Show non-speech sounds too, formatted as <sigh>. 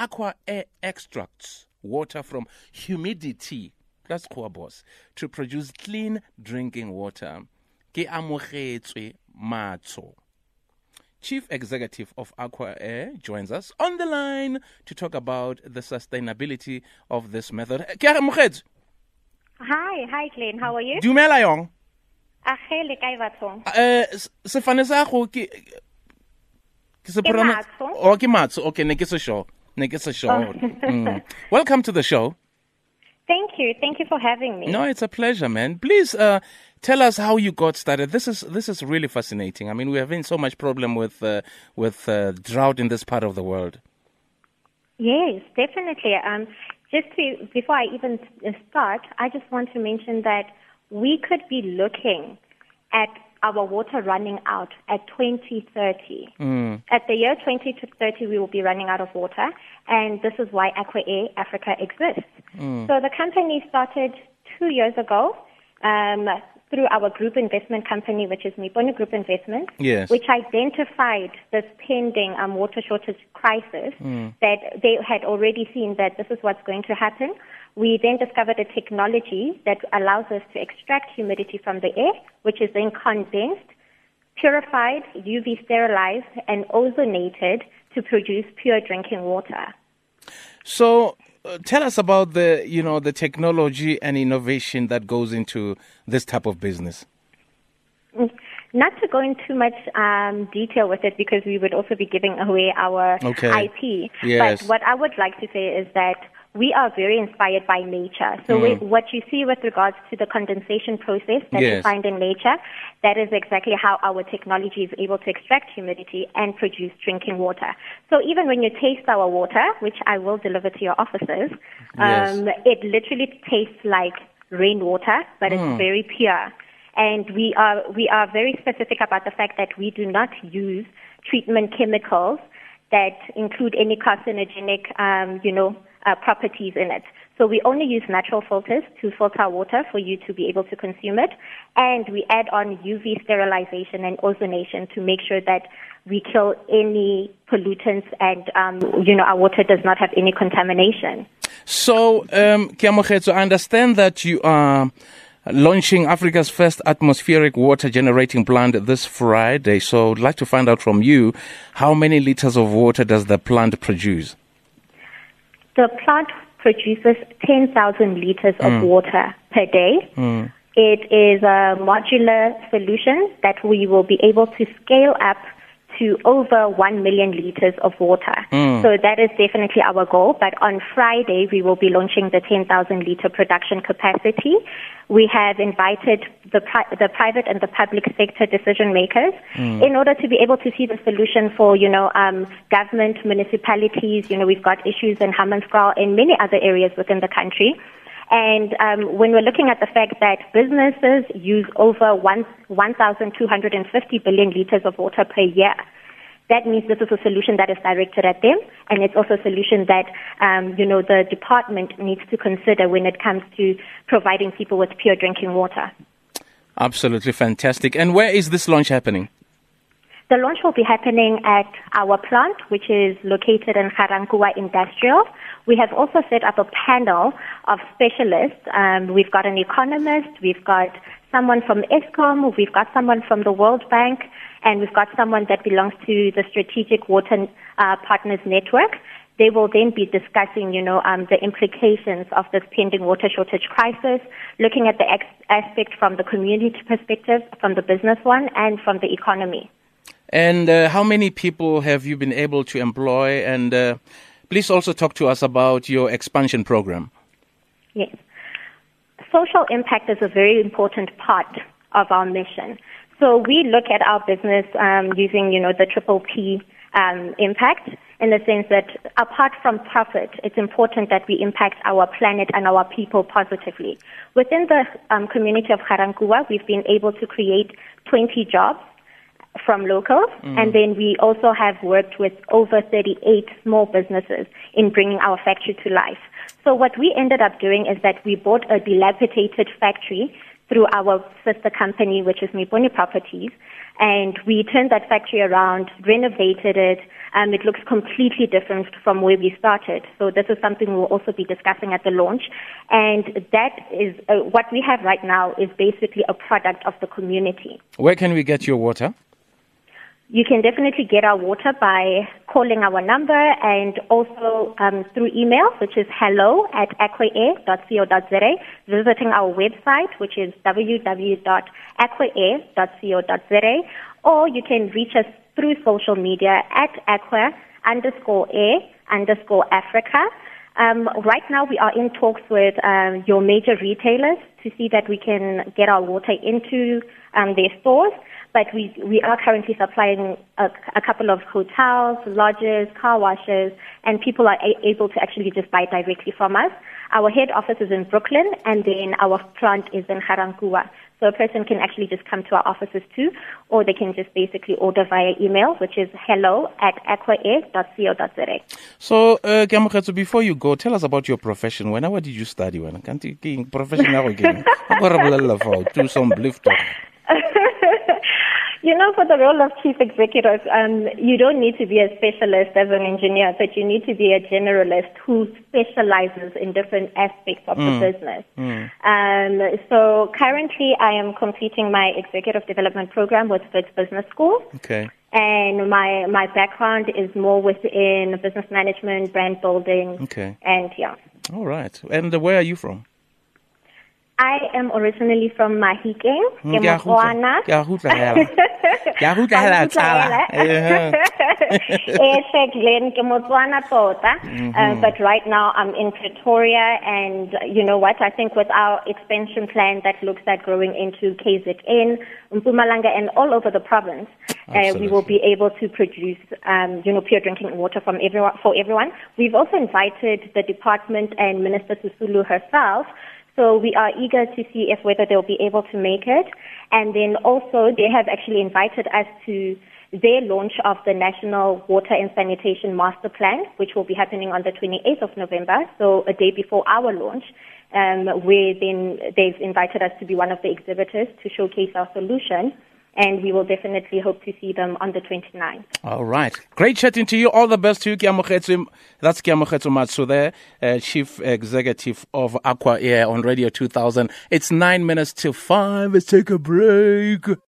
Aqua Air extracts water from humidity plus boss to produce clean drinking water. Ke amogetswe matso. Chief Executive of Aqua Air joins us on the line to talk about the sustainability of this method. Keamogetswe. Hi, hi Glenn, how are you? Dumela yong. Age le kae bathong? Eh sefane sa go ke ke se pronounce-. Oh, ke Matsho. Okay, ne ke se sure. Ne ke se. Mm. Welcome to the show. Thank you, thank you for having me. No, it's a pleasure, man. Please uh, tell us how you got started. This is this is really fascinating. I mean, we are having so much problem with uh, with uh, drought in this part of the world. Yes, definitely. Um, just to before I even uh, start, I just want to mention that we could be looking at our water running out at 2030. At the year 2030, we will be running out of water, and this is why Aqua Air Africa exists. So the company started two years ago um, through our group investment company, which is Mipone Group Investments, Yes. which identified this pending um, water shortage crisis that they had already seen that this is what's going to happen. We then discovered a technology that allows us to extract humidity from the air, which is then condensed, purified, UV sterilized, and ozonated to produce pure drinking water. So, uh, tell us about the you know the technology and innovation that goes into this type of business. Not to go into too much um, detail with it because we would also be giving away our Okay. IP. Yes. But what I would like to say is that we are very inspired by nature. So we, what you see with regards to the condensation process that Yes. you find in nature, that is exactly how our technology is able to extract humidity and produce drinking water. So even when you taste our water, which I will deliver to your offices, Yes. um, it literally tastes like rainwater, but it's very pure. And we are we are very specific about the fact that we do not use treatment chemicals that include any carcinogenic, um, you know, uh, properties in it. So we only use natural filters to filter water for you to be able to consume it, and we add on UV sterilization and ozonation to make sure that we kill any pollutants and um, you know our water does not have any contamination. So, um, I understand that you are launching Africa's first atmospheric water generating plant this Friday. So, I'd like to find out from you how many liters of water does the plant produce? The plant produces 10,000 liters of mm. water per day. Mm. It is a modular solution that we will be able to scale up to over 1 million liters of water. So that is definitely our goal. But on Friday, we will be launching the 10,000 liter production capacity. We have invited the, pri- the private and the public sector decision makers in order to be able to see the solution for, you know, um, government, municipalities. You know, we've got issues in Hammanskraal and many other areas within the country. And um, when we're looking at the fact that businesses use over one, 1,250 billion liters of water per year, that means this is a solution that is directed at them, and it's also a solution that um, you know the department needs to consider when it comes to providing people with pure drinking water. Absolutely fantastic. And where is this launch happening? The launch will be happening at our plant, which is located in Ga-Rankuwa Industrial. We have also set up a panel of specialists. Um, we've got an economist, we've got someone from Eskom, we've got someone from the World Bank, and we've got someone that belongs to the Strategic Water uh, Partners Network. They will then be discussing, you know, um, the implications of this pending water shortage crisis, looking at the ex- aspect from the community perspective, from the business one, and from the economy. And uh, how many people have you been able to employ? And uh, please also talk to us about your expansion program. Yes. Social impact is a very important part of our mission. So we look at our business um, using, you know, the triple P um, impact in the sense that apart from profit, it's important that we impact our planet and our people positively. Within the um, community of Ga-Rankuwa, we've been able to create 20 jobs from locals, and then we also have worked with over 38 small businesses in bringing our factory to life. So what we ended up doing is that we bought a dilapidated factory through our sister company, which is Miponi Properties, and we turned that factory around, renovated it, and it looks completely different from where we started. So this is something we'll also be discussing at the launch. And that is uh, what we have right now is basically a product of the community. Where can we get your water? You can definitely get our water by calling our number and also um, through email, which is hello at aquaair.co.za, visiting our website, which is www.aquaair.co.za, or you can reach us through social media at aqua underscore air underscore Africa. Um, right now, we are in talks with um, your major retailers to see that we can get our water into um, their stores. But we, we are currently supplying a, a couple of hotels, lodges, car washes, and people are a- able to actually just buy directly from us. Our head office is in Brooklyn, and then our plant is in Ga-Rankuwa. So a person can actually just come to our offices too, or they can just basically order via email, which is hello at aquaair.co.za. So, uh, before you go, tell us about your profession. When, what did you study? When? Can't you, profession now again? Do some bliff talk. You know, for the role of chief executive, um, you don't need to be a specialist as an engineer, but you need to be a generalist who specializes in different aspects of mm. the business. Mm. Um, so currently, I am completing my executive development program with Wits Business School. Okay. And my my background is more within business management, brand building. Okay. And yeah. All right. And where are you from? I am originally from Mahikeng, ke Motswana. Ke a gutla hela. Ke a gutla <laughs> hela tsala. <laughs> <laughs> Eh, Glen, ke Motswana tota. But right now I'm in Pretoria and you know what? I think with our expansion plan that looks at growing into KZN, Mpumalanga and all over the province, uh, we will be able to produce, um, you know, pure drinking water from everyone, for everyone. We've also invited the department and Minister Sisulu herself so we are eager to see if whether they'll be able to make it. And then also they have actually invited us to their launch of the National Water and Sanitation Master Plan, which will be happening on the 28th of November, so a day before our launch, um, where then they've invited us to be one of the exhibitors to showcase our solution and we will definitely hope to see them on the 29th. All right. Great chatting to you. All the best to you, Keamogetswe. That's Keamogetswe Matsho there, uh, Chief Executive of Aqua Air on Radio 2000. It's nine minutes till five. Let's take a break.